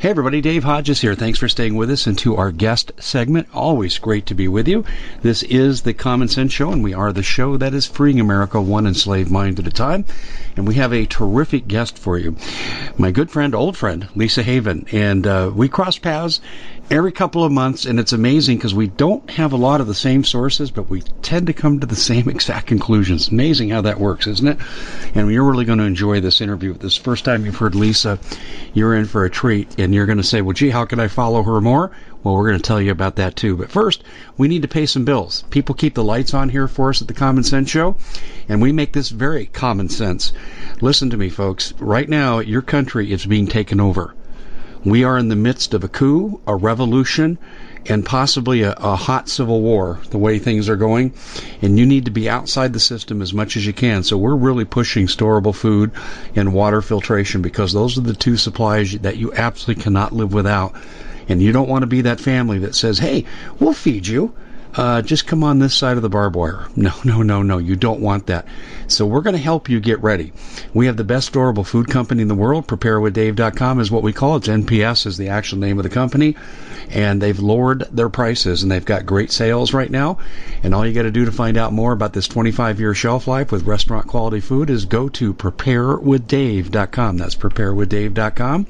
Hey everybody, Dave Hodges here. Thanks for staying with us into our guest segment. Always great to be with you. This is the Common Sense Show, and we are the show that is freeing America one enslaved mind at a time. And we have a terrific guest for you. My good friend, old friend, Lisa Haven. And uh, we crossed paths every couple of months, and it's amazing because we don't have a lot of the same sources, but we tend to come to the same exact conclusions. Amazing how that works, isn't it? And you're really going to enjoy this interview. This first time you've heard Lisa, you're in for a treat, and you're going to say, "Well, gee, how can I follow her more?" Well, we're going to tell you about that too. But first, we need to pay some bills. People keep the lights on here for us at the Common Sense Show, and we make this very common sense. Listen to me, folks. Right now, your country is being taken over. We are in the midst of a coup, a revolution, and possibly a, a, hot civil war, the way things are going. And you need to be outside the system as much as you can. So we're really pushing storable food and water filtration because those are the two supplies that you absolutely cannot live without. And you don't want to be that family that says, hey, we'll feed you uh, just come on this side of the barbed wire. No, no, no, no. You don't want that. So we're going to help you get ready. We have the best storable food company in the world. PrepareWithDave.com is what we call it. It's NPS is the actual name of the company. And they've lowered their prices and they've got great sales right now. And all you got to do to find out more about this 25 year shelf life with restaurant quality food is go to PrepareWithDave.com. That's PrepareWithDave.com.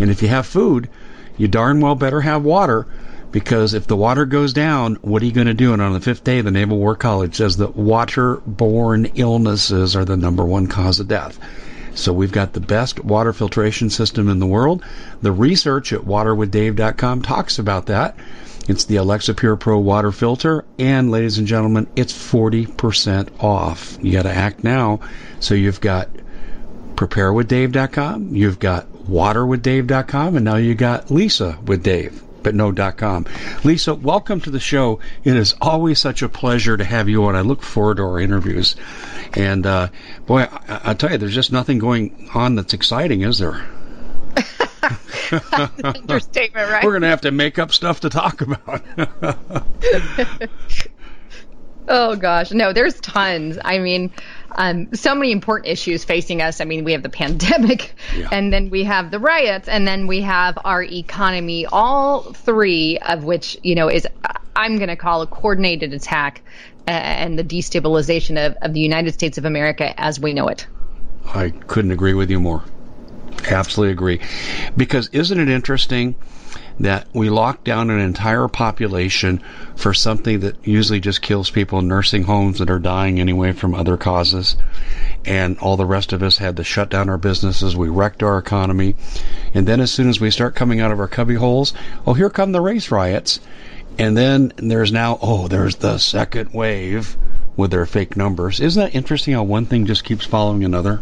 And if you have food, you darn well better have water because if the water goes down, what are you going to do? And on the fifth day, the Naval War College says that waterborne illnesses are the number one cause of death. So we've got the best water filtration system in the world. The research at waterwithdave.com talks about that. It's the Alexa Pure Pro water filter, and ladies and gentlemen, it's 40% off. You got to act now. So you've got preparewithdave.com, you've got waterwithdave.com, and now you got Lisa with Dave but no.com. Lisa, welcome to the show. It is always such a pleasure to have you on. I look forward to our interviews. And uh, boy, I, I tell you, there's just nothing going on that's exciting, is there? understatement, right? We're going to have to make up stuff to talk about. oh gosh, no, there's tons. I mean, um, so many important issues facing us. I mean, we have the pandemic, yeah. and then we have the riots, and then we have our economy. All three of which, you know, is I'm going to call a coordinated attack uh, and the destabilization of, of the United States of America as we know it. I couldn't agree with you more. Absolutely agree. Because isn't it interesting that we lock down an entire population for something that usually just kills people in nursing homes that are dying anyway from other causes. And all the rest of us had to shut down our businesses. We wrecked our economy. And then as soon as we start coming out of our cubby holes, oh, here come the race riots. And then there's now, oh, there's the second wave with their fake numbers. Isn't that interesting how one thing just keeps following another?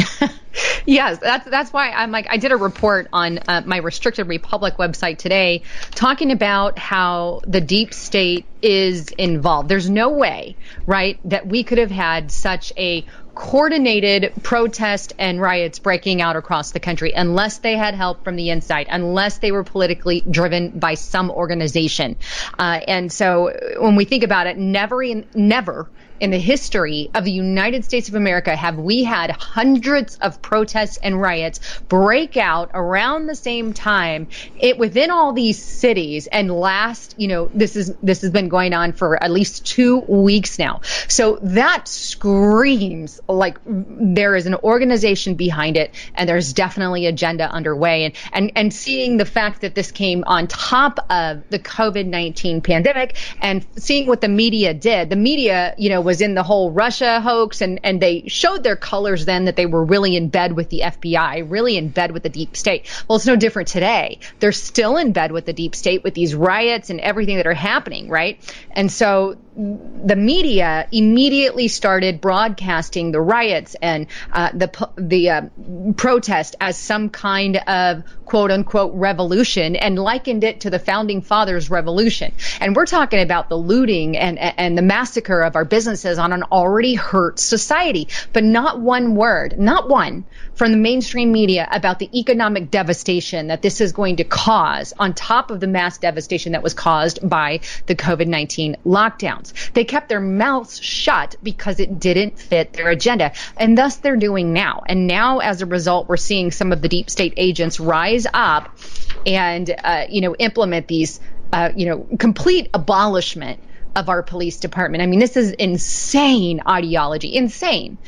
yes, that's that's why I'm like I did a report on uh, my Restricted Republic website today talking about how the deep state is involved. There's no way, right, that we could have had such a coordinated protest and riots breaking out across the country unless they had help from the inside, unless they were politically driven by some organization. Uh, and so when we think about it, never, never in the history of the United States of America have we had hundreds of protests and riots break out around the same time it within all these cities. And last you know this is this has been going on for at least 2 weeks now. So that screams like there is an organization behind it and there's definitely agenda underway. And and and seeing the fact that this came on top of the COVID-19 pandemic and seeing what the media did the media you know was was in the whole Russia hoax, and, and they showed their colors then that they were really in bed with the FBI, really in bed with the deep state. Well, it's no different today. They're still in bed with the deep state with these riots and everything that are happening, right? And so the media immediately started broadcasting the riots and uh, the the uh, protest as some kind of quote unquote revolution and likened it to the founding fathers revolution. And we're talking about the looting and and the massacre of our businesses on an already hurt society. But not one word not one from the mainstream media about the economic devastation that this is going to cause on top of the mass devastation that was caused by the COVID-19 lockdowns. They kept their mouths shut because it didn't fit their agenda. And thus they're doing now. And now as a result, we're seeing some of the deep state agents rise up and, uh, you know, implement these, uh, you know, complete abolishment of our police department. I mean, this is insane ideology, insane,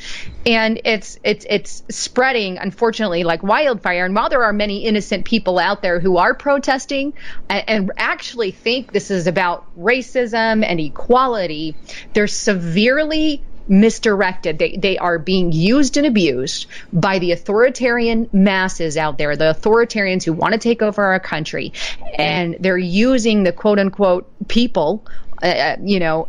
and it's it's it's spreading unfortunately like wildfire. And while there are many innocent people out there who are protesting and, and actually think this is about racism and equality, they're severely misdirected. They, they are being used and abused by the authoritarian masses out there, the authoritarians who want to take over our country. And they're using the quote unquote people uh, uh, you know,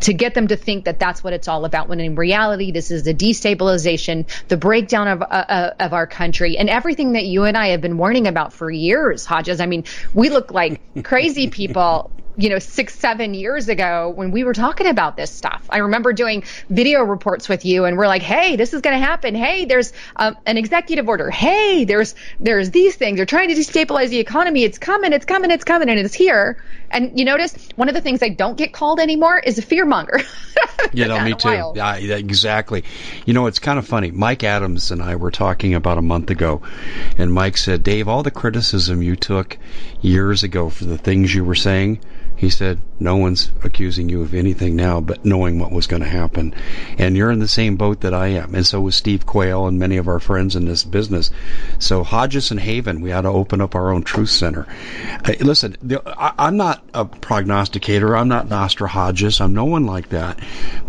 to get them to think that that's what it's all about. When in reality, this is the destabilization, the breakdown of uh, uh, of our country, and everything that you and I have been warning about for years, Hodges. I mean, we look like crazy people you know, six, seven years ago when we were talking about this stuff. I remember doing video reports with you and we're like, Hey, this is going to happen. Hey, there's um, an executive order. Hey, there's, there's these things. They're trying to destabilize the economy. It's coming, it's coming, it's coming, and it's here. And you notice one of the things I don't get called anymore is a fearmonger. you know, me too. Yeah, exactly. You know, it's kind of funny. Mike Adams and I were talking about a month ago, and Mike said, Dave, all the criticism you took years ago for the things you were saying, he said, No one's accusing you of anything now but knowing what was going to happen. And you're in the same boat that I am. And so was Steve Quayle and many of our friends in this business. So Hodges and Haven, we ought to open up our own truth center. Hey, listen, I, am not a prognosticator. I'm not Nostra Hodges. I'm no one like that.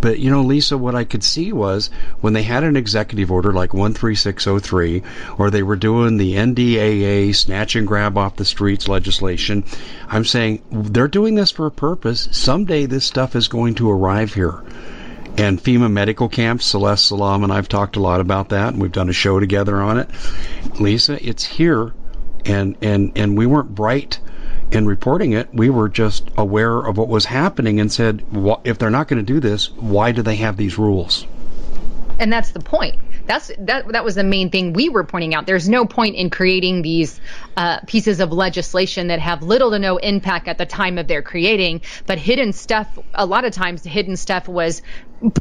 But, you know, Lisa, what I could see was when they had an executive order like 13603, or they were doing the NDAA snatch and grab off the streets legislation, I'm saying they're doing this for a purpose. Someday this stuff is going to arrive here. And FEMA medical camps, Celeste Solum and I've talked a lot about that, and we've done a show together on it. Lisa, it's here, and and and we weren't bright in reporting it. We were just aware of what was happening and said, if they're not going to do this, why do they have these rules? And that's the point. That's that that was the main thing we were pointing out. There's no point in creating these uh, pieces of legislation that have little to no impact at the time of their creating, but hidden stuff. A lot of times, hidden stuff was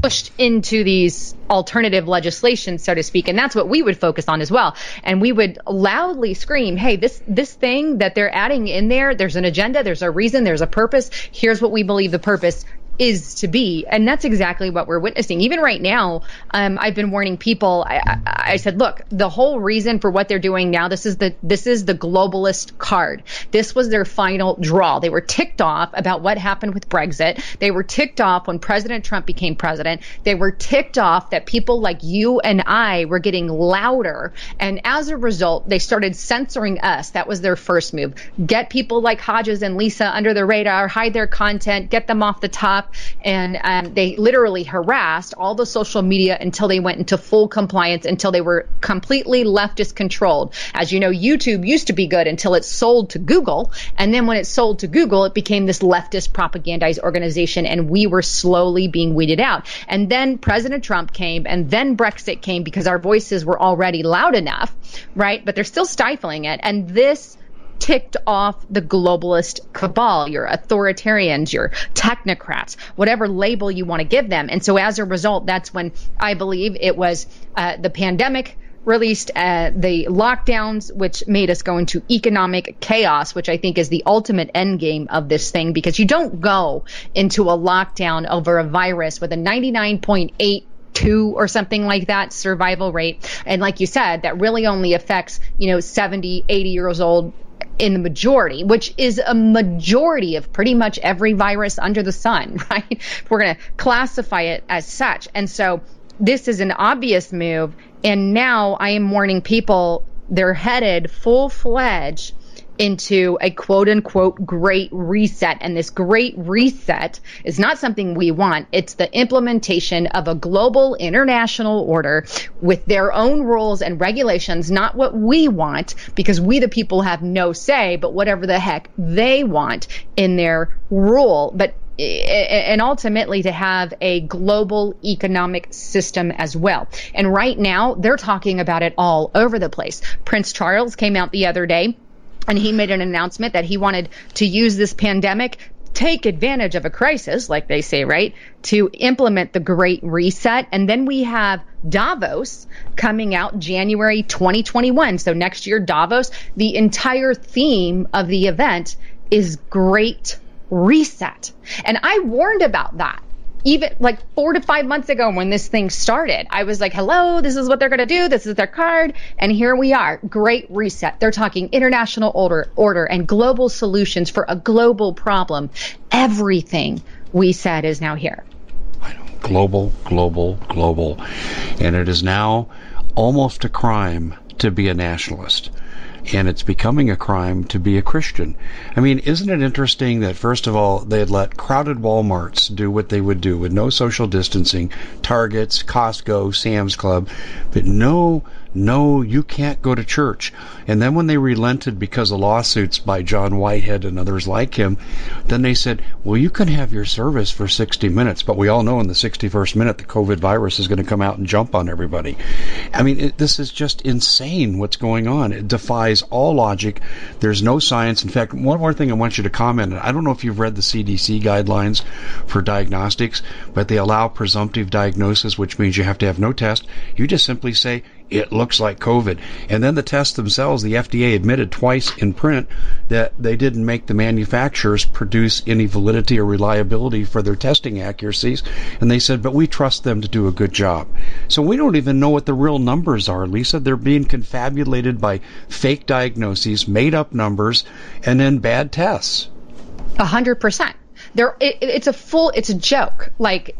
pushed into these alternative legislation, so to speak, and that's what we would focus on as well. And we would loudly scream, "Hey, this this thing that they're adding in there, there's an agenda, there's a reason, there's a purpose. Here's what we believe the purpose is to be. And that's exactly what we're witnessing. Even right now, um, I've been warning people. I, I, I, said, look, the whole reason for what they're doing now, this is the this is the globalist card. This was their final draw. They were ticked off about what happened with Brexit. They were ticked off when President Trump became president. They were ticked off that people like you and I were getting louder. And as a result, they started censoring us. That was their first move. Get people like Hodges and Lisa under the radar, hide their content, get them off the top up and um, they literally harassed all the social media until they went into full compliance, until they were completely leftist controlled. As you know, YouTube used to be good until it sold to Google. And then when it sold to Google, it became this leftist propagandized organization and we were slowly being weeded out. And then President Trump came and then Brexit came because our voices were already loud enough, right? But they're still stifling it. And this ticked off the globalist cabal, your authoritarians, your technocrats, whatever label you want to give them. And so as a result, that's when I believe it was uh, the pandemic released uh, the lockdowns, which made us go into economic chaos, which I think is the ultimate end game of this thing because you don't go into a lockdown over a virus with a 99.8 two or something like that survival rate. And like you said, that really only affects, you know, 70, 80 years old in the majority, which is a majority of pretty much every virus under the sun, right? We're going to classify it as such. And so this is an obvious move. And now I am warning people they're headed full fledged into a quote unquote great reset. And this great reset is not something we want. It's the implementation of a global international order with their own rules and regulations, not what we want, because we the people have no say, but whatever the heck they want in their rule. But eh, eh, and ultimately to have a global economic system as well. And right now, they're talking about it all over the place. Prince Charles came out the other day and he made an announcement that he wanted to use this pandemic take advantage of a crisis, like they say, right, to implement the Great Reset. And then we have Davos coming out January 2021. So next year, Davos, the entire theme of the event is Great Reset. And I warned about that even like four to five months ago when this thing started, I was like, hello, this is what they're going to do. This is their card. And here we are. Great reset. They're talking international order, order and global solutions for a global problem. Everything we said is now here. Global, global, global. And it is now almost a crime to be a nationalist and it's becoming a crime to be a Christian. I mean, isn't it interesting that first of all they had let crowded Walmarts do what they would do with no social distancing, Targets, Costco, Sam's Club, but no no, you can't go to church. And then when they relented because of lawsuits by John Whitehead and others like him, then they said, well, you can have your service for 60 minutes. But we all know in the 61st minute, the COVID virus is going to come out and jump on everybody. I mean, it, this is just insane what's going on. It defies all logic. There's no science. In fact, one more thing I want you to comment on. I don't know if you've read the CDC guidelines for diagnostics, but they allow presumptive diagnosis, which means you have to have no test. You just simply say, it looks like COVID. And then the tests themselves, the FDA admitted twice in print that they didn't make the manufacturers produce any validity or reliability for their testing accuracies. And they said, but we trust them to do a good job. So we don't even know what the real numbers are, Lisa. They're being confabulated by fake diagnoses, made up numbers, and then bad tests. A hundred percent there it, it's a full it's a joke. Like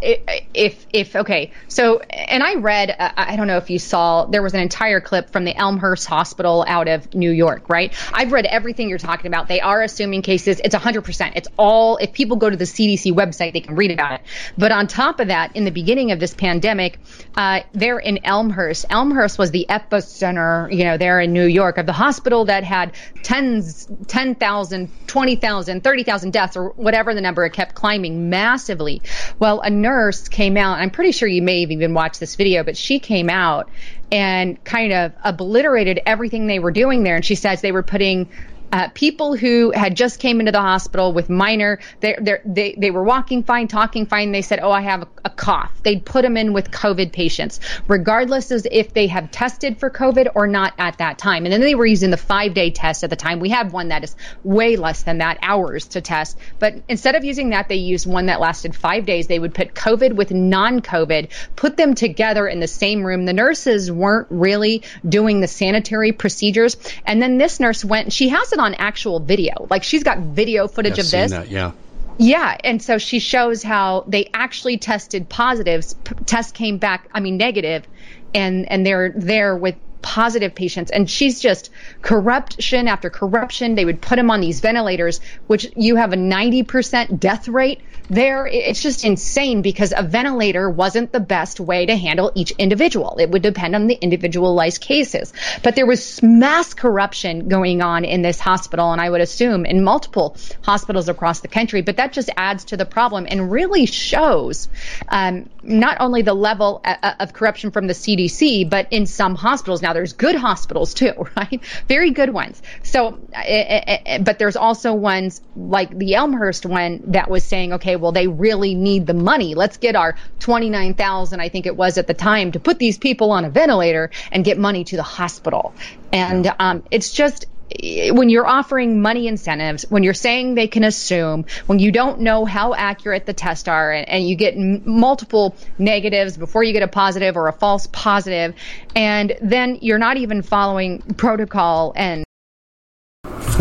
if if okay. So and i read uh, i don't know if you saw there was an entire clip from the elmhurst hospital out of new york right? I've read everything you're talking about. They are assuming cases. It's 100% it's all if people go to the cdc website they can read about it. But on top of that in the beginning of this pandemic uh, there in elmhurst. Elmhurst was the epicenter you know there in new york of the hospital that had tens 10,000 20,000 30,000 deaths or whatever the number kept climbing massively. Well, a nurse came out. I'm pretty sure you may have even watched this video, but she came out and kind of obliterated everything they were doing there. And she says they were putting Uh, people who had just came into the hospital with minor, they they they were walking fine, talking fine. They said, "Oh, I have a, a cough." They'd put them in with COVID patients, regardless as if they have tested for COVID or not at that time. And then they were using the five day test at the time. We have one that is way less than that, hours to test. But instead of using that, they used one that lasted five days. They would put COVID with non COVID, put them together in the same room. The nurses weren't really doing the sanitary procedures. And then this nurse went, she has it actual video. Like she's got video footage I've of this. That, yeah. Yeah, and so she shows how they actually tested positives. P- test came back, I mean negative, and and they're there with positive patients. And she's just corruption after corruption. They would put them on these ventilators, which you have a 90% death rate there. It's just insane because a ventilator wasn't the best way to handle each individual. It would depend on the individualized cases. But there was mass corruption going on in this hospital, and I would assume in multiple hospitals across the country. But that just adds to the problem and really shows um, not only the level of corruption from the CDC, but in some hospitals. Now, there's good hospitals too, right? Very good ones. So, eh, eh, eh, but there's also ones like the Elmhurst one that was saying, okay, well, they really need the money. Let's get our 29,000, I think it was at the time, to put these people on a ventilator and get money to the hospital. And um, it's just, when you're offering money incentives, when you're saying they can assume, when you don't know how accurate the tests are, and, and, you get m- multiple negatives before you get a positive or a false positive, and then you're not even following protocol and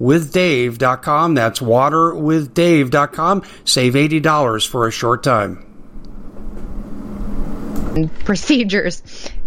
waterwithdave.com. That's waterwithdave.com. Save $80 for a short time. Procedures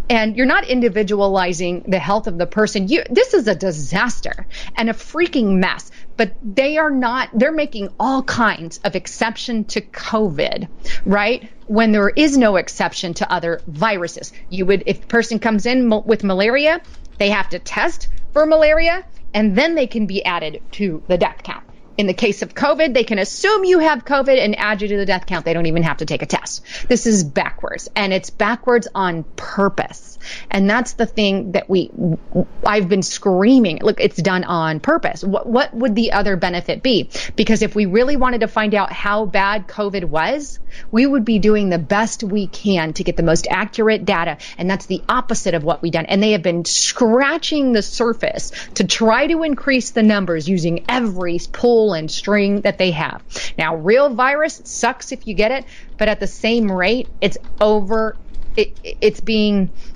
and you're not individualizing the health of the person. You, this is a disaster and a freaking mess. But they are not, they're making all kinds of exception to COVID, right? When there is no exception to other viruses. You would, if person comes in with malaria, they have to test for malaria and then they can be added to the death count. in the case of COVID, they can assume you have COVID and add you to the death count. They don't even have to take a test. This is backwards and it's backwards on purpose. And that's the thing that we, I've been screaming. Look, it's done on purpose. What, what would the other benefit be? Because if we really wanted to find out how bad COVID was, we would be doing the best we can to get the most accurate data. And that's the opposite of what we've done. And they have been scratching the surface to try to increase the numbers using every pull and string that they have. Now, real virus sucks if you get it, but at the same rate, it's over it, it's being.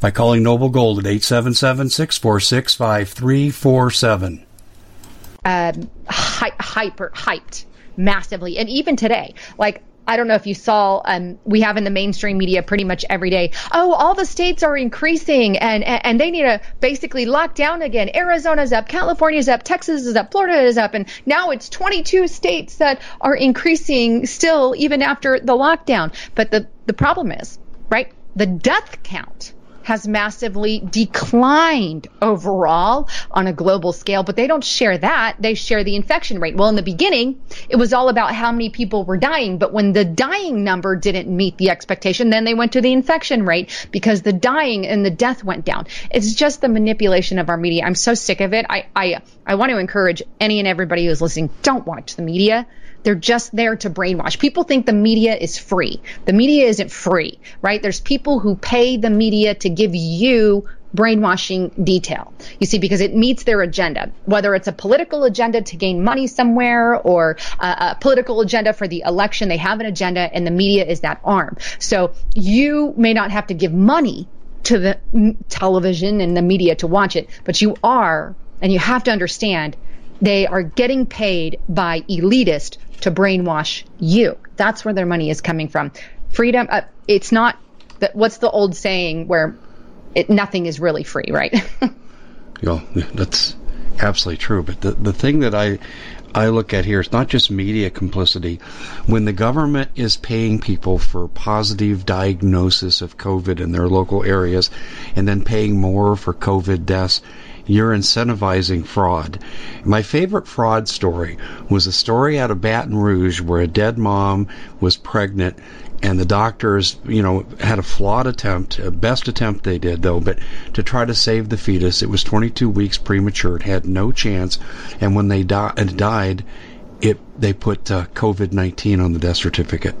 by calling Noble Gold at 877 646 5347. Um, hyper, hyped massively. And even today, like, I don't know if you saw, um, we have in the mainstream media pretty much every day. Oh, all the states are increasing and, and, and they need to basically lock down again. Arizona's up, California's up, Texas is up, Florida is up, and now it's 22 states that are increasing still even after the lockdown. But the, the problem is, right? The death count has massively declined overall on a global scale, but they don't share that. They share the infection rate. Well, in the beginning, it was all about how many people were dying, but when the dying number didn't meet the expectation, then they went to the infection rate because the dying and the death went down. It's just the manipulation of our media. I'm so sick of it. I, I, I want to encourage any and everybody who's listening, don't watch the media. They're just there to brainwash. People think the media is free. The media isn't free, right? There's people who pay the media to give you brainwashing detail. You see, because it meets their agenda, whether it's a political agenda to gain money somewhere or a, a, political agenda for the election, they have an agenda and the media is that arm. So you may not have to give money to the television and the media to watch it, but you are, and you have to understand they are getting paid by elitists to brainwash you. That's where their money is coming from. Freedom, uh, it's not that. What's the old saying where it, nothing is really free, right? yeah, that's absolutely true. But the the thing that I I look at here is not just media complicity. When the government is paying people for positive diagnosis of COVID in their local areas, and then paying more for COVID deaths you're incentivizing fraud. My favorite fraud story was a story out of Baton Rouge where a dead mom was pregnant and the doctors, you know, had a flawed attempt, a best attempt they did though, but to try to save the fetus. It was 22 weeks premature. It had no chance, and when they di- died, it they put uh, COVID-19 on the death certificate.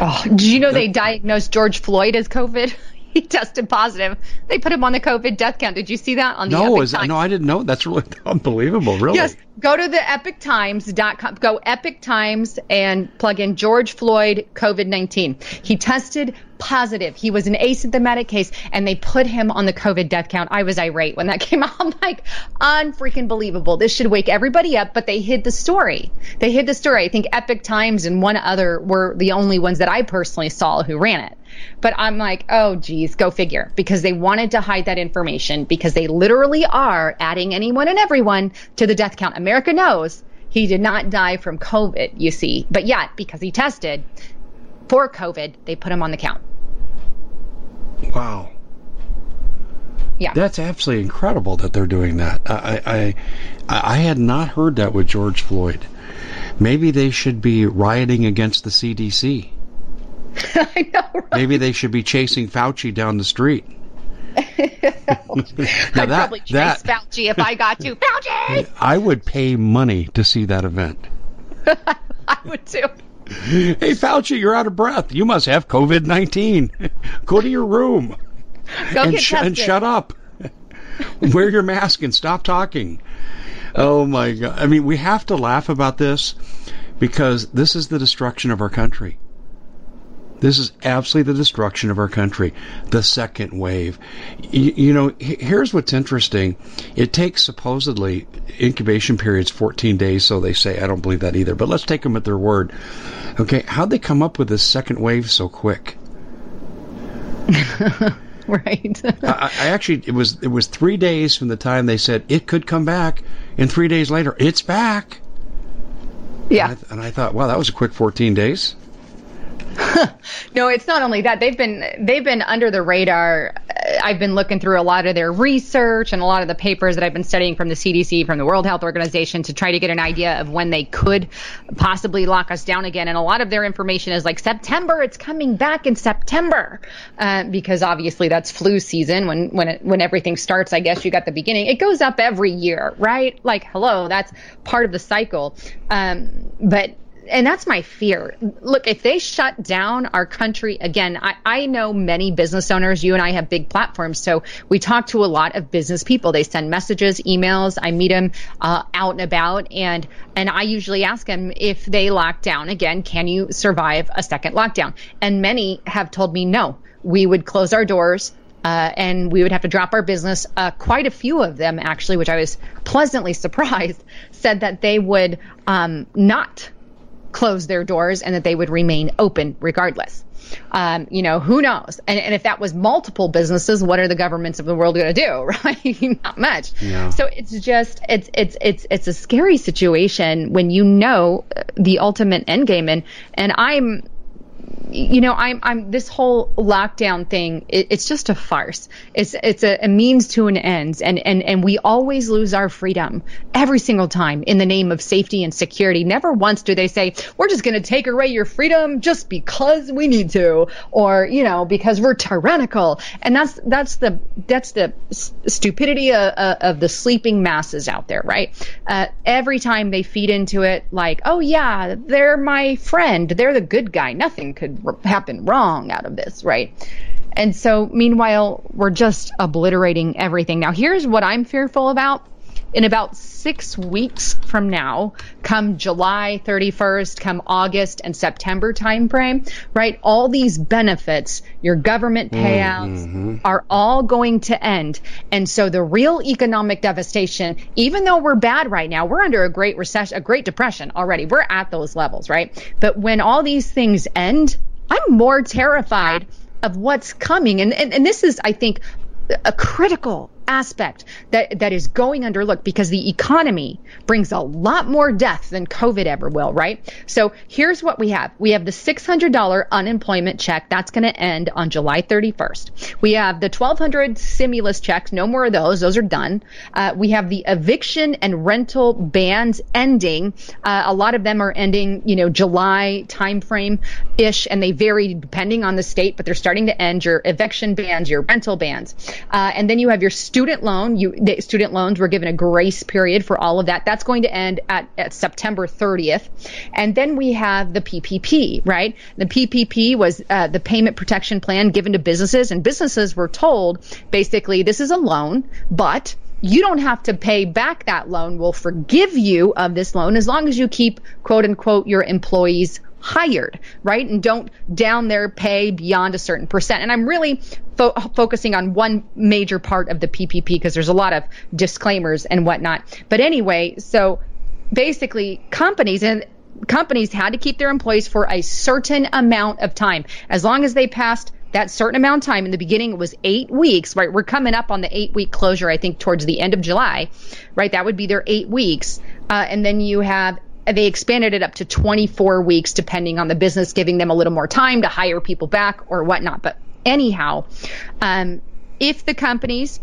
Oh, did you know they diagnosed George Floyd as COVID? he tested positive. They put him on the COVID death count. Did you see that on the no, Epoch is, Times? No, I didn't know. That's really unbelievable, really. Yes, go to the epochtimes.com, go Epoch Times and plug in George Floyd COVID-19. He tested positive. He was an asymptomatic case and they put him on the COVID death count. I was irate when that came out. I'm like, unfreaking believable. This should wake everybody up, but they hid the story. They hid the story. I think Epoch Times and one other were the only ones that I personally saw who ran it. But I'm like, oh, geez, go figure. Because they wanted to hide that information because they literally are adding anyone and everyone to the death count. America knows he did not die from COVID, you see. But yet, because he tested for COVID, they put him on the count. Wow. Yeah. That's absolutely incredible that they're doing that. I, I, I had not heard that with George Floyd. Maybe they should be rioting against the CDC. I know. Right? Maybe they should be chasing Fauci down the street. I'd that, probably chase that, Fauci if I got to. Fauci! I would pay money to see that event. I would too. Hey, Fauci, you're out of breath. You must have COVID 19. Go to your room. Go and, get sh- and shut up. Wear your mask and stop talking. Oh, my God. I mean, we have to laugh about this because this is the destruction of our country. This is absolutely the destruction of our country. The second wave. You, you know, here's what's interesting. It takes supposedly incubation periods 14 days, so they say. I don't believe that either, but let's take them at their word. Okay, how'd they come up with this second wave so quick? right. I, I, actually it was it was three days from the time they said it could come back, and three days later it's back. Yeah. And I, and I thought, wow, that was a quick 14 days. no, it's not only that. They've been they've been under the radar. I've been looking through a lot of their research and a lot of the papers that I've been studying from the CDC, from the World Health Organization to try to get an idea of when they could possibly lock us down again. And a lot of their information is like September. It's coming back in September uh, because obviously that's flu season when when it, when everything starts. I guess you got the beginning. It goes up every year, right? Like hello, that's part of the cycle. Um, but and that's my fear. Look, if they shut down our country again, I, I know many business owners. You and I have big platforms, so we talk to a lot of business people. They send messages, emails. I meet them uh, out and about, and and I usually ask them if they lock down again, can you survive a second lockdown? And many have told me no. We would close our doors. Uh, and we would have to drop our business. Uh, quite a few of them, actually, which I was pleasantly surprised, said that they would um, not close their doors and that they would remain open regardless. Um, you know, who knows? And, and, if that was multiple businesses, what are the governments of the world going to do? Right? Not much. Yeah. So it's just it's it's it's it's a scary situation when you know the ultimate end game. And and I'm you know, I'm, I'm this whole lockdown thing. It, it's just a farce. It's, it's a, a, means to an end, and and and we always lose our freedom every single time in the name of safety and security. Never once do they say we're just going to take away your freedom just because we need to, or you know, because we're tyrannical. And that's that's the that's the stupidity of, of the sleeping masses out there, right? Uh, every time they feed into it, like, oh yeah, they're my friend, they're the good guy. Nothing could happen wrong out of this, right? And so, meanwhile, we're just obliterating everything. Now, here's what I'm fearful about. In about six weeks from now, come July 31st, come August and September timeframe, right? All these benefits, your government payouts mm-hmm. are all going to end. And so the real economic devastation, even though we're bad right now, we're under a great recession, a great depression already. We're at those levels, right? But when all these things end, I'm more terrified of what's coming. And, and, and this is, I think, a critical aspect that, that is going underlooked because the economy brings a lot more death than COVID ever will, right? So here's what we have. We have the $600 unemployment check. That's going to end on July 31st. We have the 1200 stimulus checks. No more of those. Those are done. Uh, we have the eviction and rental bans ending. Uh, a lot of them are ending, you know, July timeframe ish, and they vary depending on the state, but they're starting to end your eviction bans, your rental bans. Uh, and then you have your student loan, you the student loans were given a grace period for all of that. That's going to end at, at September 30th. And then we have the PPP, right? The PPP was uh, the payment protection plan given to businesses, and businesses were told basically this is a loan, but you don't have to pay back that loan. We'll forgive you of this loan as long as you keep quote unquote your employees hired, right? And don't down their pay beyond a certain percent. And I'm really fo- focusing on one major part of the PPP because there's a lot of disclaimers and whatnot. But anyway, so basically companies and companies had to keep their employees for a certain amount of time. As long as they passed that certain amount of time in the beginning it was eight weeks right we're coming up on the eight week closure i think towards the end of july right that would be their eight weeks uh, and then you have they expanded it up to 24 weeks, depending on the business, giving them a little more time to hire people back or whatnot. But anyhow, um, if the companies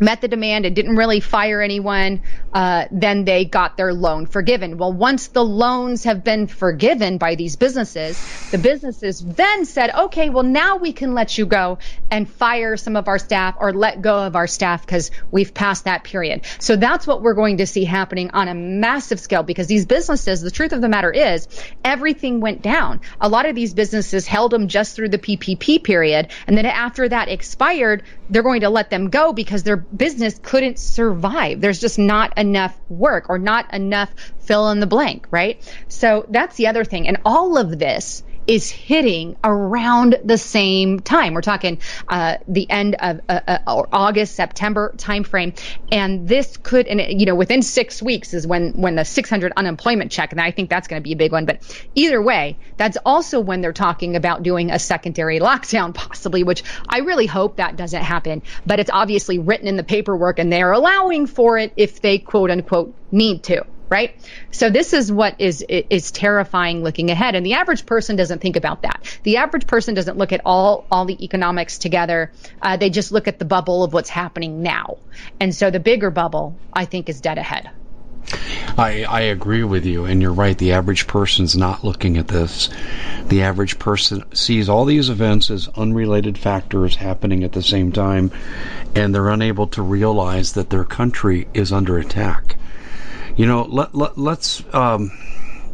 met the demand and didn't really fire anyone, uh, then they got their loan forgiven. Well, once the loans have been forgiven by these businesses, the businesses then said, okay, well, now we can let you go and fire some of our staff or let go of our staff because we've passed that period. So that's what we're going to see happening on a massive scale because these businesses, the truth of the matter is, everything went down. A lot of these businesses held them just through the PPP period. And then after that expired, they're going to let them go because their business couldn't survive. There's just not enough work or not enough fill in the blank, right? So that's the other thing. And all of this is hitting around the same time. We're talking uh, the end of uh, uh, August, September timeframe, and this could, and you know, within six weeks is when when the 600 unemployment check, and I think that's going to be a big one. But either way, that's also when they're talking about doing a secondary lockdown, possibly, which I really hope that doesn't happen. But it's obviously written in the paperwork, and they're allowing for it if they quote unquote need to right? So this is what is is terrifying looking ahead, and the average person doesn't think about that. The average person doesn't look at all all the economics together. Uh, they just look at the bubble of what's happening now, and so the bigger bubble, I think, is dead ahead. I, I agree with you, and you're right. The average person's not looking at this. The average person sees all these events as unrelated factors happening at the same time, and they're unable to realize that their country is under attack. You know, let, let, let's. Um,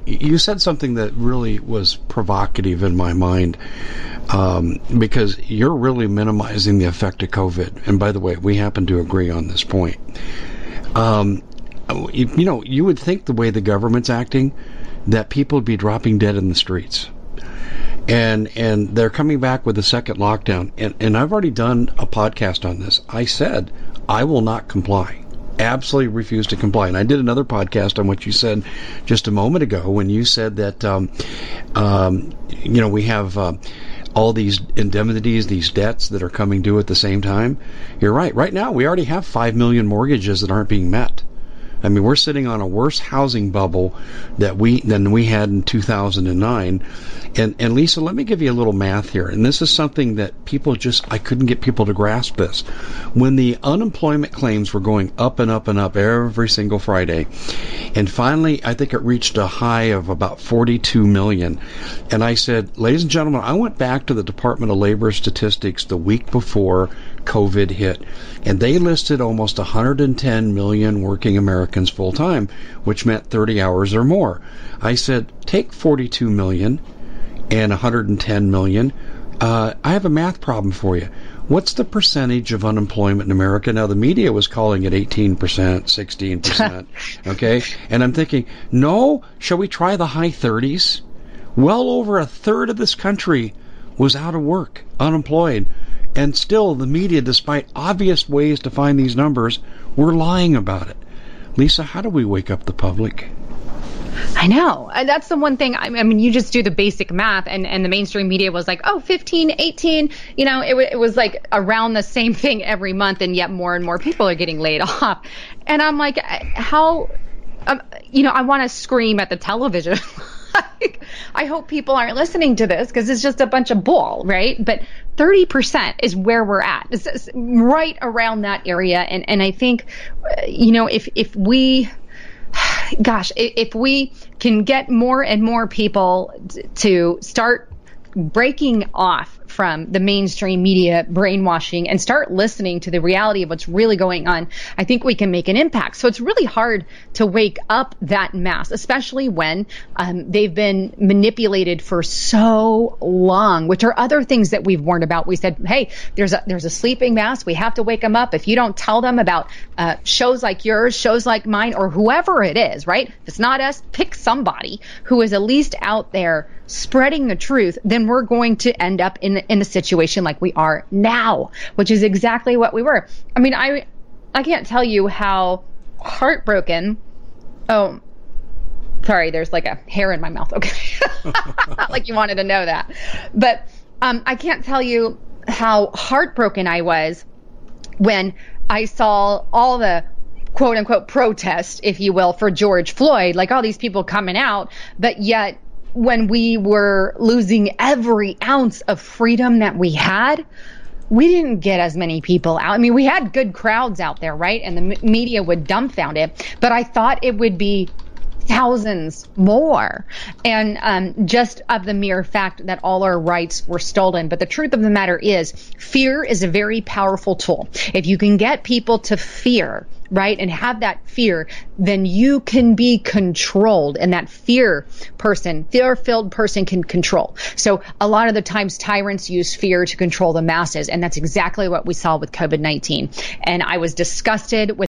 you said something that really was provocative in my mind um, because you're really minimizing the effect of COVID. And by the way, we happen to agree on this point. Um, you, know, you would think the way the government's acting that people would be dropping dead in the streets and and they're coming back with a second lockdown and and I've already done a podcast on this. I said I will not comply absolutely refuse to comply. And I did another podcast on what you said just a moment ago when you said that, um, um, you know, we have. Uh, all these indemnities, these debts that are coming due at the same time. You're right. Right now, we already have 5 million mortgages that aren't being met. I mean, we're sitting on a worse housing bubble that we than we had in 2009. And and Lisa, let me give you a little math here. And this is something that people just I couldn't get people to grasp this. When the unemployment claims were going up and up and up every single Friday, and finally I think it reached a high of about 42 million. And I said, ladies and gentlemen, I went back to the Department of Labor statistics the week before COVID hit, and they listed almost 110 million working Americans full time, which meant 30 hours or more. I said, take 42 million and 110 million. Uh, I have a math problem for you. What's the percentage of unemployment in America? Now, the media was calling it 18%, 16%. okay? And I'm thinking, no, shall we try the high 30s? Well over a third of this country was out of work, unemployed. And still, the media, despite obvious ways to find these numbers, were lying about it. Lisa, how do we wake up the public? I know. That's the one thing. I mean, you just do the basic math, and, and the mainstream media was like, oh, 15, 18. You know, it, it was like around the same thing every month, and yet more and more people are getting laid off. And I'm like, how, um, you know, I want to scream at the television. I hope people aren't listening to this because it's just a bunch of bull, right? But 30% is where we're at. It's right around that area. And, and I think, uh, you know, if, if we, gosh, if we can get more and more people to start breaking off from the mainstream media brainwashing and start listening to the reality of what's really going on, I think we can make an impact. So it's really hard to wake up that mass, especially when um, they've been manipulated for so long, which are other things that we've warned about. We said, hey, there's a there's a sleeping mass. We have to wake them up. If you don't tell them about uh, shows like yours, shows like mine, or whoever it is, right? If it's not us, pick somebody who is at least out there spreading the truth, then we're going to end up in in a situation like we are now, which is exactly what we were. I mean, I I can't tell you how heartbroken. Oh, sorry, there's like a hair in my mouth. Okay, like you wanted to know that, but um, I can't tell you how heartbroken I was when I saw all the quote unquote protest, if you will, for George Floyd, like all these people coming out, but yet when we were losing every ounce of freedom that we had, we didn't get as many people out. I mean, we had good crowds out there, right? And the media would dumbfound it, but I thought it would be thousands more. And um, just of the mere fact that all our rights were stolen. But the truth of the matter is, fear is a very powerful tool. If you can get people to fear, right, and have that fear, then you can be controlled. And that fear person, fear filled person can control. So a lot of the times tyrants use fear to control the masses. And that's exactly what we saw with COVID 19. And I was disgusted with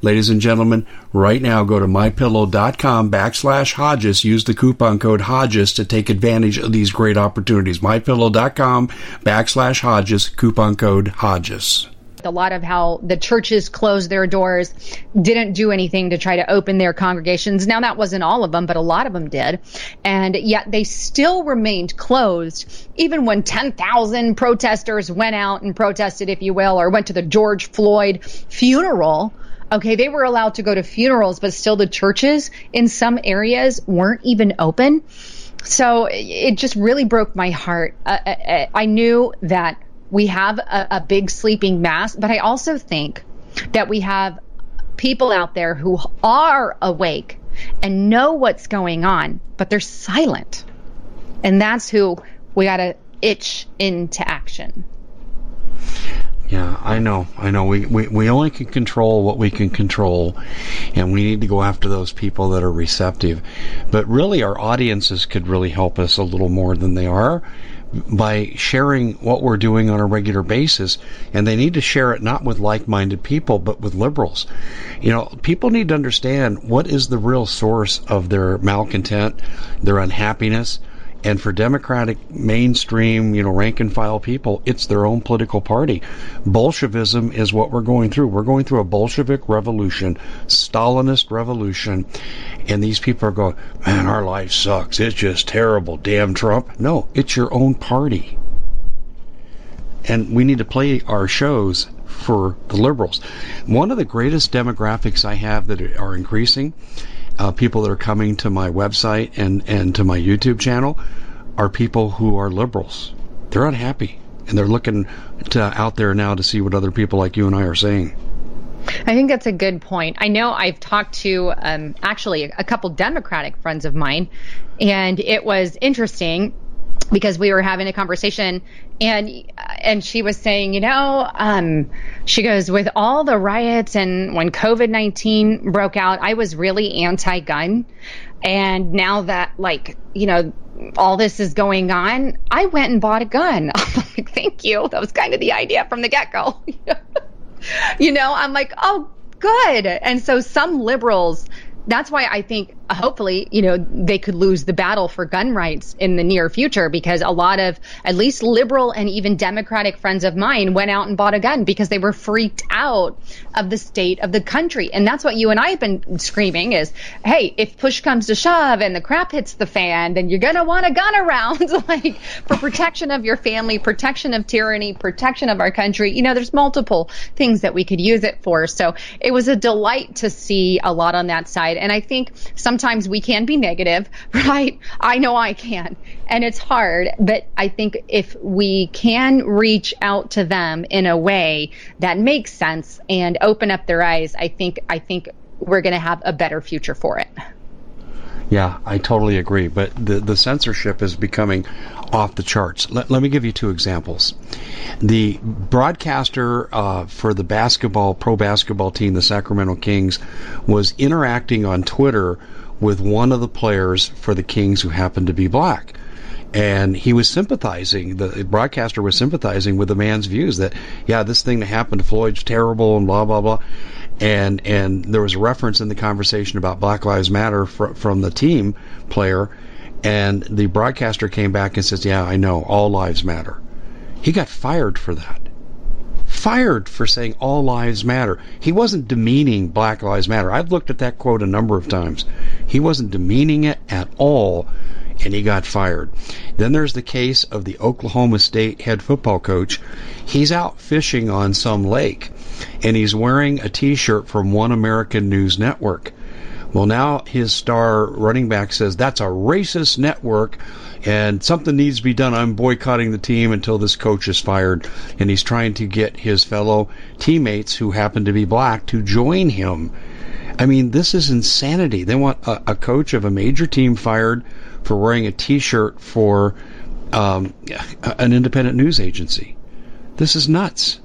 Ladies and gentlemen, right now go to mypillow.com backslash Hodges. Use the coupon code Hodges to take advantage of these great opportunities. Mypillow.com backslash Hodges, coupon code Hodges a lot of how the churches closed their doors, didn't do anything to try to open their congregations. Now, that wasn't all of them, but a lot of them did. And yet they still remained closed, even when 10,000 protesters went out and protested, if you will, or went to the George Floyd funeral Okay, they were allowed to go to funerals, but still the churches in some areas weren't even open. So it just really broke my heart. Uh, uh, uh, I knew that we have a, a big sleeping mass, but I also think that we have people out there who are awake and know what's going on, but they're silent. And that's who we got to itch into action. Yeah, I know. I know. We, we, we only can control what we can control, and we need to go after those people that are receptive. But really, our audiences could really help us a little more than they are by sharing what we're doing on a regular basis. And they need to share it not with like minded people, but with liberals. You know, people need to understand what is the real source of their malcontent, their unhappiness and for Democratic mainstream, you know, rank and file people, it's their own political party. Bolshevism is what we're going through. We're going through a Bolshevik revolution, Stalinist revolution, and these people are going, man, our life sucks. It's just terrible. Damn Trump. No, it's your own party. And we need to play our shows for the liberals. One of the greatest demographics I have that are increasing uh, people that are coming to my website and, and to my YouTube channel are people who are liberals. They're unhappy and they're looking to, out there now to see what other people like you and I are saying. I think that's a good point. I know I've talked to um, actually a couple Democratic friends of mine, and it was interesting because we were having a conversation and and she was saying, you know, um, she goes with all the riots and when COVID nineteen broke out, I was really anti-gun, and now that like you know all this is going on, I went and bought a gun. I'm like, thank you. That was kind of the idea from the get go. you know, I'm like, oh, good. And so some liberals that's why I think hopefully, you know, they could lose the battle for gun rights in the near future because a lot of at least liberal and even democratic friends of mine went out and bought a gun because they were freaked out of the state of the country. And that's what you and I have been screaming is, hey, if push comes to shove and the crap hits the fan, then you're going to want a gun around like for protection of your family, protection of tyranny, protection of our country. You know, there's multiple things that we could use it for. So it was a delight to see a lot on that side. And I think sometimes we can be negative, right? I know I can. And it's hard, but I think if we can reach out to them in a way that makes sense and open up their eyes, I think I think we're going to have a better future for it. Yeah, I totally agree. But the, the censorship is becoming off the charts. Let, let me give you two examples. The broadcaster uh, for the basketball, pro basketball team, the Sacramento Kings, was interacting on Twitter with one of the players for the Kings who happened to be black. And he was sympathizing, the broadcaster was sympathizing with the man's views that, yeah, this thing that happened to Floyd's terrible and blah, blah, blah and and there was a reference in the conversation about Black Lives Matter fr- from the team player, and the broadcaster came back and says, "Yeah, I know, all lives matter." He got fired for that. Fired for saying all lives matter. He wasn't demeaning Black Lives Matter. I've looked at that quote a number of times. He wasn't demeaning it at all, and he got fired. Then there's the case of the Oklahoma State head football coach. He's out fishing on some lake and he's wearing a T-shirt from One American News Network. Well, now his star running back says that's a racist network and something needs to be done. I'm boycotting the team until this coach is fired. And he's trying to get his fellow teammates who happen to be black to join him. I mean, this is insanity. They want a, a coach of a major team fired for wearing a T-shirt for um, an independent news agency. This is nuts.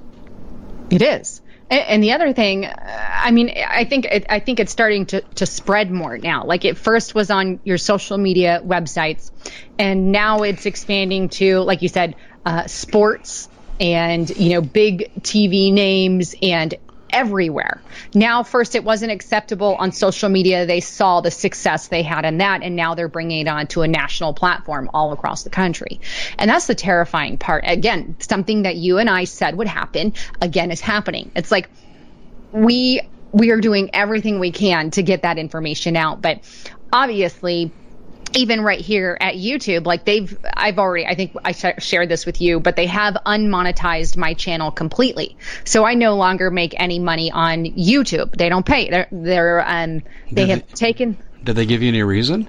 It is. And the other thing, I mean, I think it, I think it's starting to, to spread more now. Like it first was on your social media websites, and now it's expanding to, like you said, uh, sports and you know big TV names and everywhere. Now, first, it wasn't acceptable on social media. They saw the success they had in that, and now they're bringing it onto a national platform all across the country. And that's the terrifying part. Again, something that you and I said would happen, again, is happening. It's like we we are doing everything we can to get that information out, but obviously even right here at YouTube, like they've, I've already, I think I sh- shared this with you, but they have unmonetized my channel completely. So I no longer make any money on YouTube. They don't pay. They're, they're, um, they did have they, taken. Did they give you any reason?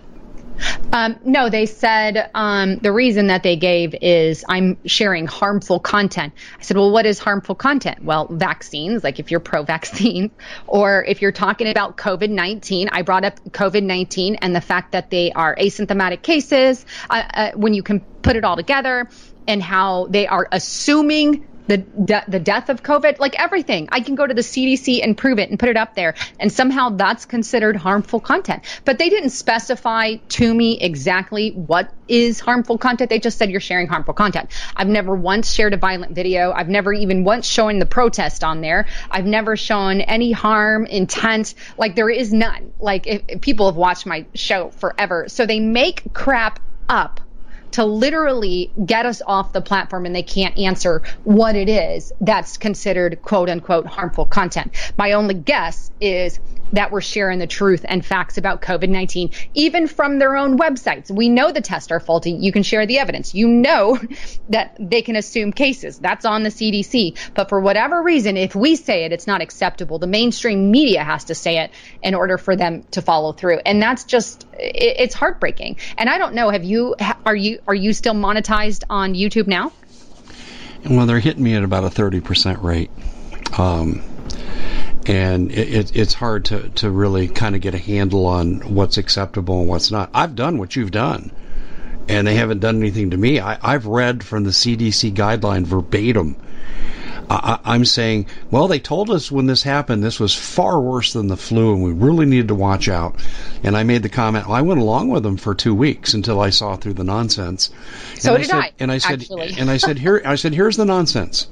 Um, no, they said um, the reason that they gave is I'm sharing harmful content. I said, well, what is harmful content? Well, vaccines, like if you're pro vaccine, or if you're talking about COVID 19, I brought up COVID 19 and the fact that they are asymptomatic cases, uh, uh, when you can put it all together, and how they are assuming the de- the death of COVID, like everything. I can go to the CDC and prove it and put it up there, and somehow that's considered harmful content. But they didn't specify to me exactly what is harmful content. They just said you're sharing harmful content. I've never once shared a violent video. I've never even once shown the protest on there. I've never shown any harm, intent. Like there is none. Like if, if people have watched my show forever, so they make crap up to literally get us off the platform and they can't answer what it is that's considered quote unquote harmful content. My only guess is that we're sharing the truth and facts about COVID 19, even from their own websites. We know the tests are faulty. You can share the evidence. You know that they can assume cases. That's on the CDC. But for whatever reason, if we say it, it's not acceptable. The mainstream media has to say it in order for them to follow through. And that's just, it's heartbreaking. And I don't know, have you, are you, are you still monetized on YouTube now? Well, they're hitting me at about a 30% rate. Um, and it, it, it's hard to, to really kind of get a handle on what's acceptable and what's not. I've done what you've done, and they haven't done anything to me. I, I've read from the CDC guideline verbatim. I, I'm saying, well, they told us when this happened, this was far worse than the flu, and we really needed to watch out. And I made the comment, well, I went along with them for two weeks until I saw through the nonsense. So and did I. Said, I and I said, actually. and I said, here, I said, here's the nonsense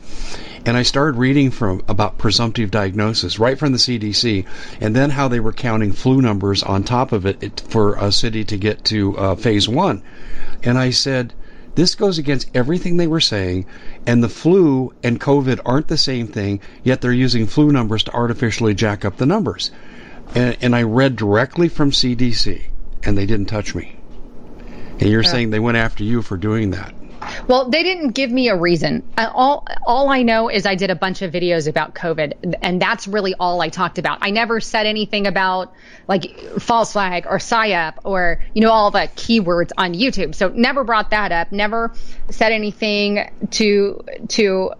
and I started reading from about presumptive diagnosis right from the CDC, and then how they were counting flu numbers on top of it for a city to get to uh, phase one. And I said, this goes against everything they were saying, and the flu and COVID aren't the same thing, yet they're using flu numbers to artificially jack up the numbers. And, and I read directly from CDC, and they didn't touch me. And you're saying they went after you for doing that. Well, they didn't give me a reason. Uh, all all I know is I did a bunch of videos about COVID, and that's really all I talked about. I never said anything about like false flag or PSYOP or you know all the keywords on YouTube. So never brought that up. Never said anything to to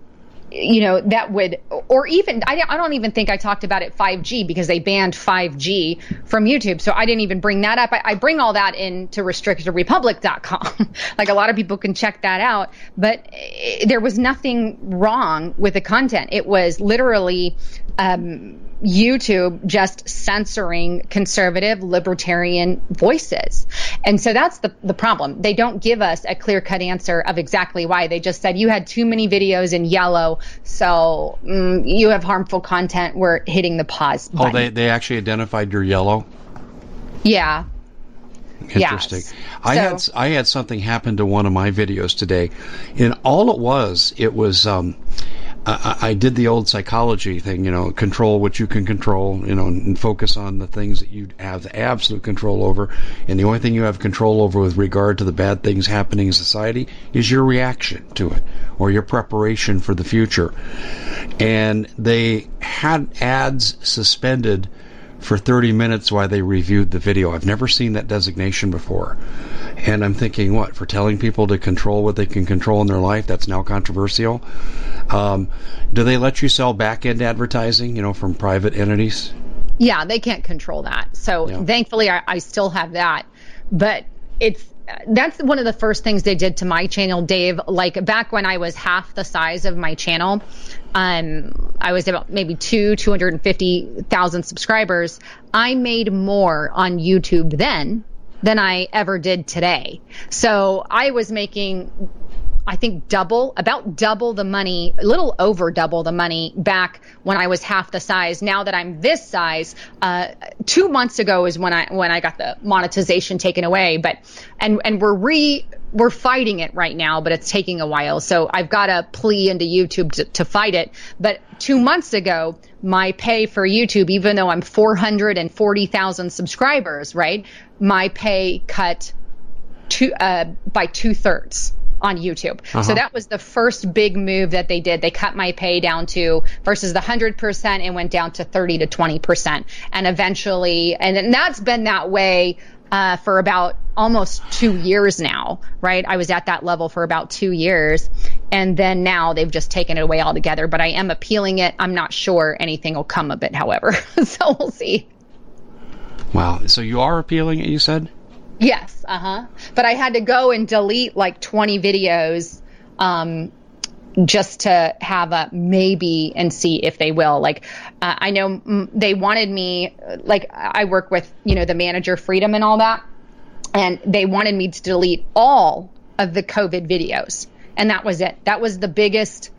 you know, that would, or even, I, I don't even think I talked about it 5G because they banned 5G from YouTube. So I didn't even bring that up. I, I bring all that into restrictedrepublic.com. like a lot of people can check that out. But it, there was nothing wrong with the content. It was literally, um, YouTube just censoring conservative libertarian voices. And so that's the, the problem. They don't give us a clear cut answer of exactly why. They just said you had too many videos in yellow, so mm, you have harmful content. We're hitting the pause button. Oh, they, they actually identified your yellow? Yeah. Interesting. Yes. I So- had I had something happen to one of my videos today, and all it was it was um, I, I did the old psychology thing, you know, control what you can control, you know, and focus on the things that you have absolute control over, and the only thing you have control over with regard to the bad things happening in society is your reaction to it or your preparation for the future. And they had ads suspended for 30 minutes while they reviewed the video. I've never seen that designation before. And I'm thinking, what, for telling people to control what they can control in their life? That's now controversial. Um, do they let you sell back end advertising, you know, from private entities? Yeah, they can't control that. So Yeah. thankfully, I, I still have that. But it's that's one of the first things they did to my channel, Dave. Like back when I was half the size of my channel, um, I was about maybe two, 250,000 subscribers. I made more on YouTube then than I ever did today. So I was making I think double, about double the money, a little over double the money back when I was half the size. Now that I'm this size, uh, two months ago is when I when I got the monetization taken away. But and and we're re we're fighting it right now, but it's taking a while. So I've got a plea into YouTube to, to fight it. But two months ago, my pay for YouTube, even though I'm 440,000 subscribers, right, my pay cut two uh, by two thirds on YouTube. Uh-huh. So that was the first big move that they did. They cut my pay down to versus the 100% and went down to 30 to 20%. And eventually, and that's been that way uh, for about almost two years now, right? I was at that level for about two years. And then now they've just taken it away altogether. But I am appealing it. I'm not sure anything will come of it, however. so we'll see. Wow. So you are appealing it, you said? Yes, uh huh. But I had to go and delete like 20 videos um, just to have a maybe and see if they will. Like, uh, I know m- they wanted me, like, I work with, you know, the manager freedom and all that. And they wanted me to delete all of the COVID videos. And that was it. That was the biggest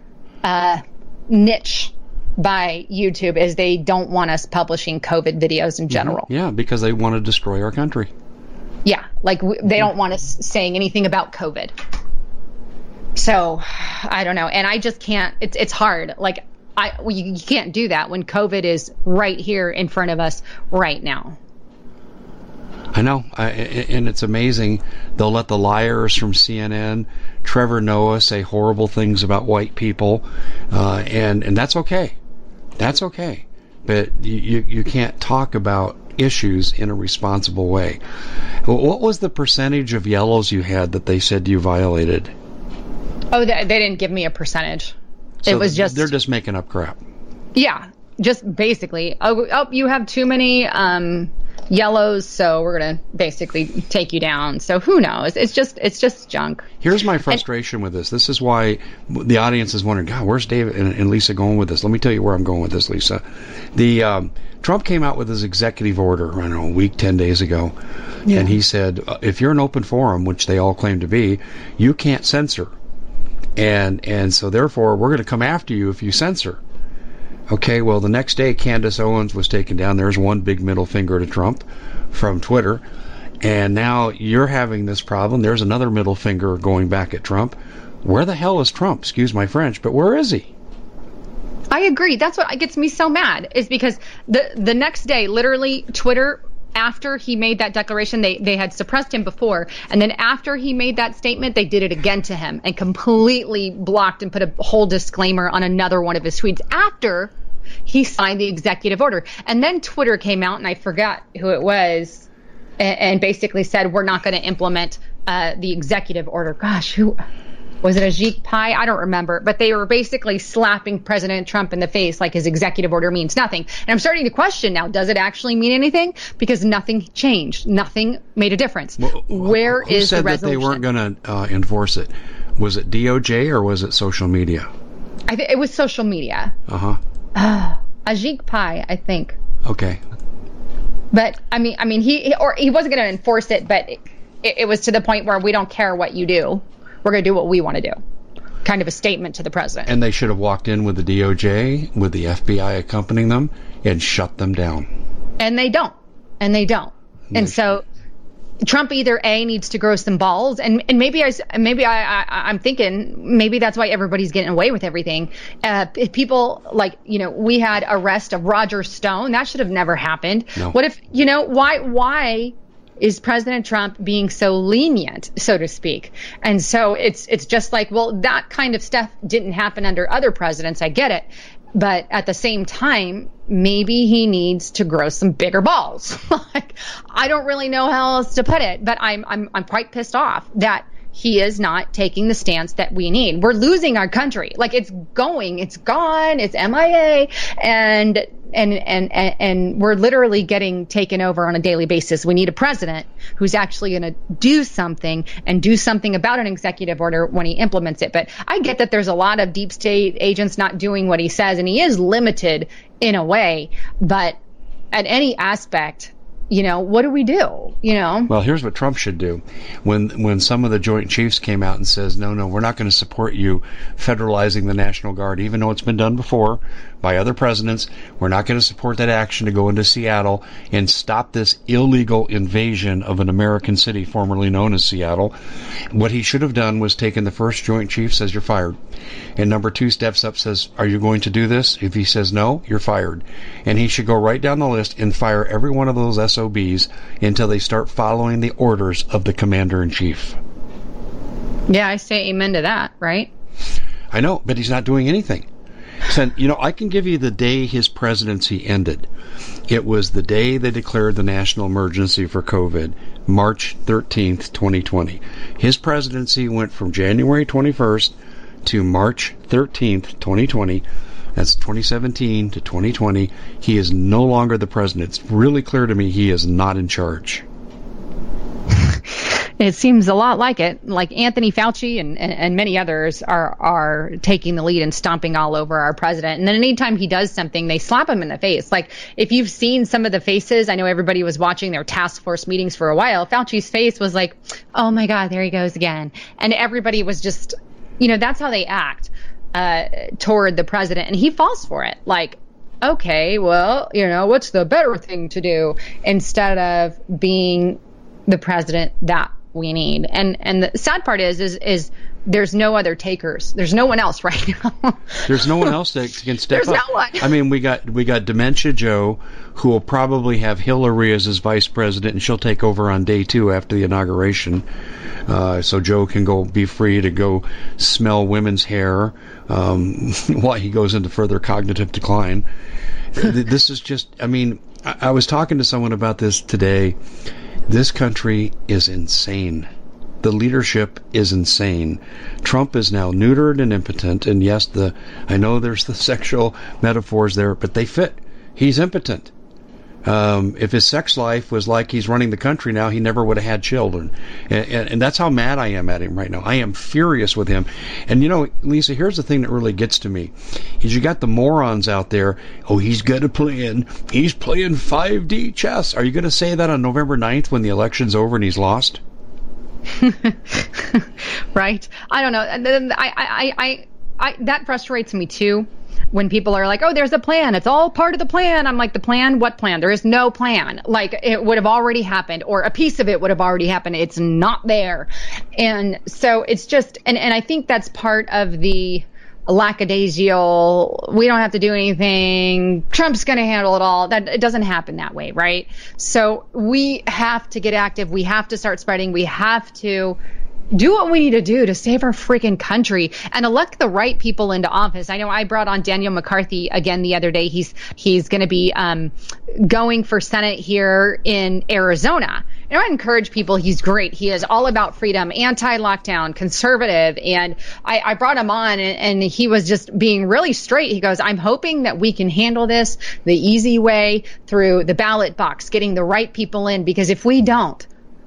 uh, niche by YouTube is they don't want us publishing COVID videos in general. Yeah, because they want to destroy our country. Yeah, like w- they don't want us saying anything about COVID. So, I don't know, and I just can't. It's it's hard. Like I, well, you, you can't do that when COVID is right here in front of us right now. I know, I, and it's amazing. They'll let the liars from CNN, Trevor Noah, say horrible things about white people, uh, and and that's okay. That's okay. But you you can't talk about issues in a responsible way. What was the percentage of yellows you had that they said you violated? Oh, they, they didn't give me a percentage. So it was just they're just making up crap. Yeah, just basically. Oh, oh you have too many um, yellows, so we're gonna basically take you down. So who knows? It's just it's just junk. Here's my frustration and, with this. This is why the audience is wondering, God, where's David and, and, Lisa going with this? Let me tell you where I'm going with this, Lisa. The um, Trump came out with his executive order, I don't know, a week, ten days ago, yeah. and he said, uh, if you're an open forum, which they all claim to be, you can't censor, and and so therefore we're going to come after you if you censor. Okay, well, the next day, Candace Owens was taken down. There's one big middle finger to Trump from Twitter. And now you're having this problem. There's another middle finger going back at Trump. Where the hell is Trump? Excuse my French, but where is he? I agree. That's what gets me so mad is because the the next day, literally, Twitter after he made that declaration, they, they had suppressed him before. And then after he made that statement, they did it again to him and completely blocked and put a whole disclaimer on another one of his tweets after he signed the executive order. And then Twitter came out, and I forgot who it was, and, and basically said, We're not going to implement uh, the executive order. Gosh, who was it Ajit Pai? I don't remember, but they were basically slapping President Trump in the face like his executive order means nothing. And I'm starting to question now, does it actually mean anything? Because nothing changed. Nothing made a difference. Well, Where who is said the resolution? that they weren't going to uh, enforce it? Was it DOJ or was it social media? I think it was social media. Uh-huh. Uh, Ajit Pai, I think. Okay. But I mean, I mean, he or he wasn't going to enforce it, but it, it was to the point where we don't care what you do. We're going to do what we want to do. Kind of a statement to the president. And they should have walked in with the DOJ, with the FBI accompanying them, and shut them down. And they don't. And they don't. And, and so Trump either a needs to grow some balls, and and maybe I maybe I, I am thinking maybe that's why everybody's getting away with everything. Uh, people like you know we had arrest of Roger Stone that should have never happened. No. What if you know why why is President Trump being so lenient, so to speak? And so it's it's just like, well, that kind of stuff didn't happen under other presidents. I get it. But at the same time, maybe he needs to grow some bigger balls. like I don't really know how else to put it, but I'm I'm I'm quite pissed off that he is not taking the stance that we need. We're losing our country. Like it's going, it's gone, it's MIA, and and and and, we're literally getting taken over on a daily basis. We need a president who's actually going to do something and do something about an executive order when he implements it. But I get that there's a lot of deep state agents not doing what he says, and he is limited in a way. But at any aspect, you know, what do we do? You know. Well, here's what Trump should do. When when some of the Joint Chiefs came out and says, "No, no, we're not going to support you federalizing the National Guard, even though it's been done before by other presidents. We're not going to support that action to go into Seattle and stop this illegal invasion of an American city formerly known as Seattle." What he should have done was taken the first Joint Chief says you're fired, and number two steps up says, "Are you going to do this?" If he says no, you're fired, and he should go right down the list and fire every one of those SOBs until they start following the orders of the commander in chief. Yeah, I say amen to that, right? I know, but he's not doing anything. So, you know, I can give you the day his presidency ended. It was the day they declared the national emergency for COVID, March 13th, 2020. His presidency went from January 21st to March 13th, 2020. That's 2017 to 2020. He is no longer the president. It's really clear to me he is not in charge. it seems a lot like it. Like Anthony Fauci and, and, and, many others are are taking the lead and stomping all over our president. And then anytime he does something, they slap him in the face. Like if you've seen some of the faces, I know everybody was watching their task force meetings for a while. Fauci's face was like, "Oh my God, there he goes again," and everybody was just, you know, that's how they act uh, toward the president, and he falls for it. Like, okay, well, you know, what's the better thing to do instead of being the president that we need? And and the sad part is is is there's no other takers. There's no one else right now. there's no one else that can step there's up. No one. I mean, we got we got Dementia Joe, who will probably have Hillary as his vice president, and she'll take over on day two after the inauguration. Uh, so Joe can go be free to go smell women's hair um, while he goes into further cognitive decline. this is just, I mean, I, I was talking to someone about this today. This country is insane. The leadership is insane. Trump is now neutered and impotent, and yes, the I know there's the sexual metaphors there, but they fit. He's impotent. Um, if his sex life was like he's running the country now, he never would have had children. And, and, and, that's how mad I am at him right now. I am furious with him. And you know, Lisa, here's the thing that really gets to me: is you got the morons out there. Oh, he's gonna play in. He's playing 5D chess. Are you going to say that on November 9th when the election's over and he's lost? right. I don't know. I, I, I, I, that frustrates me too when people are like, oh, there's a plan. It's all part of the plan. I'm like, the plan? What plan? There is no plan. Like, it would have already happened, or a piece of it would have already happened. It's not there. And so it's just, and, and I think that's part of the lackadaisical, we don't have to do anything. Trump's going to handle it all. That it doesn't happen that way, right? So we have to get active. We have to start spreading. We have to do what we need to do to save our freaking country and elect the right people into office. I know I brought on Daniel McCarthy again the other day. He's he's going to be um, going for Senate here in Arizona. And I encourage people. He's great. He is all about freedom, anti-lockdown, conservative. And I, I brought him on, and, and he was just being really straight. He goes, "I'm hoping that we can handle this the easy way through the ballot box, getting the right people in. Because if we don't."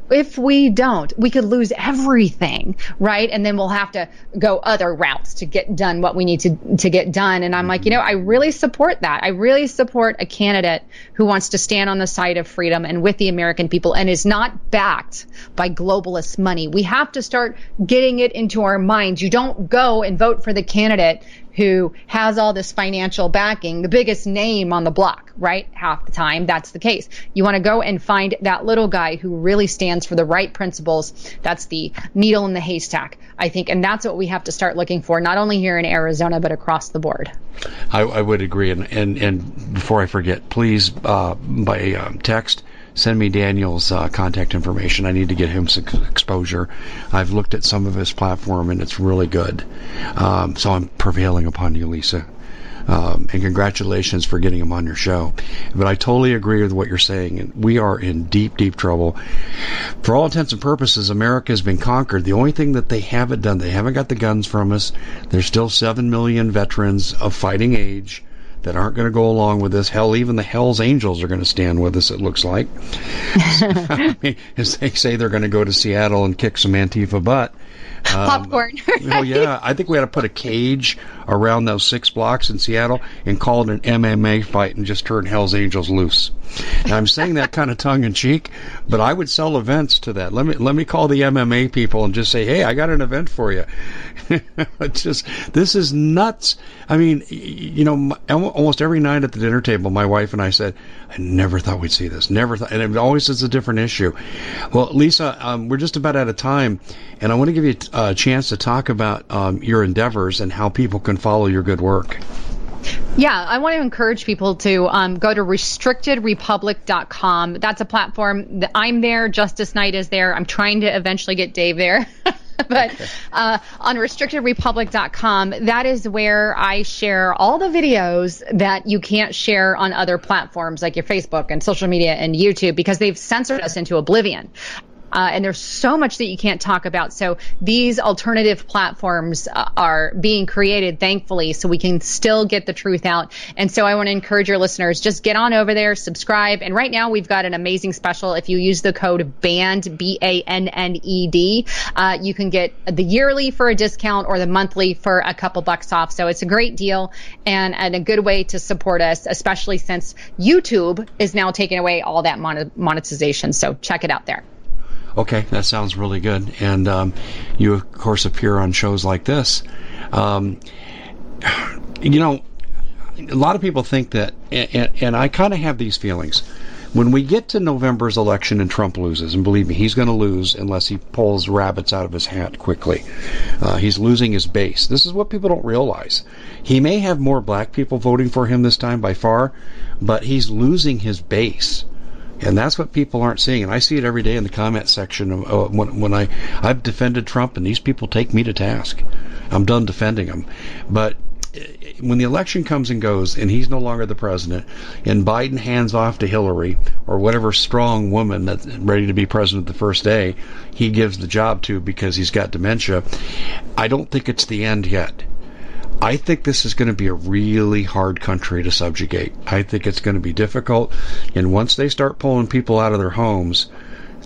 If we don't, we could lose everything, right? And then we'll have to go other routes to get done what we need to to get done. And I'm like, you know, I really support that. I really support a candidate who wants to stand on the side of freedom and with the American people and is not backed by globalist money. We have to start getting it into our minds. You don't go and vote for the candidate who has all this financial backing, the biggest name on the block, right? Half the time, that's the case. You want to go and find that little guy who really stands for the right principles. That's the needle in the haystack, I think. And that's what we have to start looking for, not only here in Arizona, but across the board. I, I would agree. And, and, and before I forget, please, uh, by um, text, send me Daniel's uh, contact information. I need to get him some exposure. I've looked at some of his platform and it's really good. Um, so I'm prevailing upon you, Lisa. Um, and congratulations for getting him on your show. But I totally agree with what you're saying. And we are in deep, deep trouble. For all intents and purposes, America has been conquered. The only thing that they haven't done, they haven't got the guns from us. There's still 7 million veterans of fighting age that aren't going to go along with this. Hell, even the Hell's Angels are going to stand with us, it looks like. I mean, as they say they're going to go to Seattle and kick some Antifa butt. Um, Popcorn. Right? Oh, yeah. I think we had to put a cage around those six blocks in Seattle and call it an MMA fight and just turn Hell's Angels loose. Now, I'm saying that kind of tongue in cheek, but I would sell events to that. Let me let me call the MMA people and just say, "Hey, I got an event for you." it's just this is nuts. I mean, you know, almost every night at the dinner table, my wife and I said, "I never thought we'd see this. Never thought," and it always is a different issue. Well, Lisa, um, we're just about out of time, and I want to give you a, chance to talk about um, your endeavors and how people can follow your good work. Yeah, I want to encourage people to um, go to restrictedrepublic.com. That's a platform that I'm there. Justice Knight is there. I'm trying to eventually get Dave there. but uh, on restrictedrepublic.com, that is where I share all the videos that you can't share on other platforms like your Facebook and social media and YouTube because they've censored us into oblivion. Uh, and there's so much that you can't talk about. So these alternative platforms uh, are being created, thankfully, so we can still get the truth out. And so I want to encourage your listeners, just get on over there, subscribe. And right now we've got an amazing special. If you use the code BANNED, B-A-N-N-E-D, uh, you can get the yearly for a discount or the monthly for a couple bucks off. So it's a great deal and, and a good way to support us, especially since YouTube is now taking away all that monetization. So check it out there. Okay, that sounds really good. And um, you, of course, appear on shows like this. Um, you know, a lot of people think that, and, and I kind of have these feelings. When we get to November's election and Trump loses, and believe me, he's going to lose unless he pulls rabbits out of his hat quickly. Uh, he's losing his base. This is what people don't realize. He may have more black people voting for him this time by far, but he's losing his base. And that's what people aren't seeing. And I see it every day in the comment section uh, when, when I, I've defended Trump and these people take me to task. I'm done defending him. But uh, when the election comes and goes and he's no longer the president and Biden hands off to Hillary or whatever strong woman that's ready to be president the first day he gives the job to because he's got dementia, I don't think it's the end yet. I think this is going to be a really hard country to subjugate. I think it's going to be difficult. And once they start pulling people out of their homes,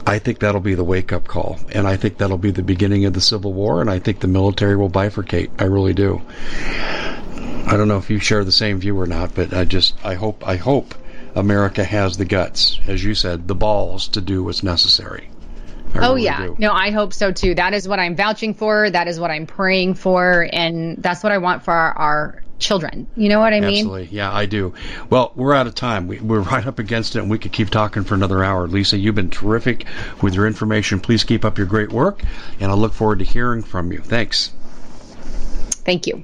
I think that'll be the wake up call. And I think that'll be the beginning of the Civil War. And I think the military will bifurcate. I really do. I don't know if you share the same view or not, but I just, I hope, I hope America has the guts, as you said, the balls to do what's necessary. I oh really yeah, do. no, I hope so too. That is what I'm vouching for. That is what I'm praying for, and that's what I want for our, our children. You know what I mean? Absolutely. Yeah, I do. Well, we're out of time. We, are right up against it, and we could keep talking for another hour. Lisa, you've been terrific with your information. Please keep up your great work, and I look forward to hearing from you. Thanks. Thank you.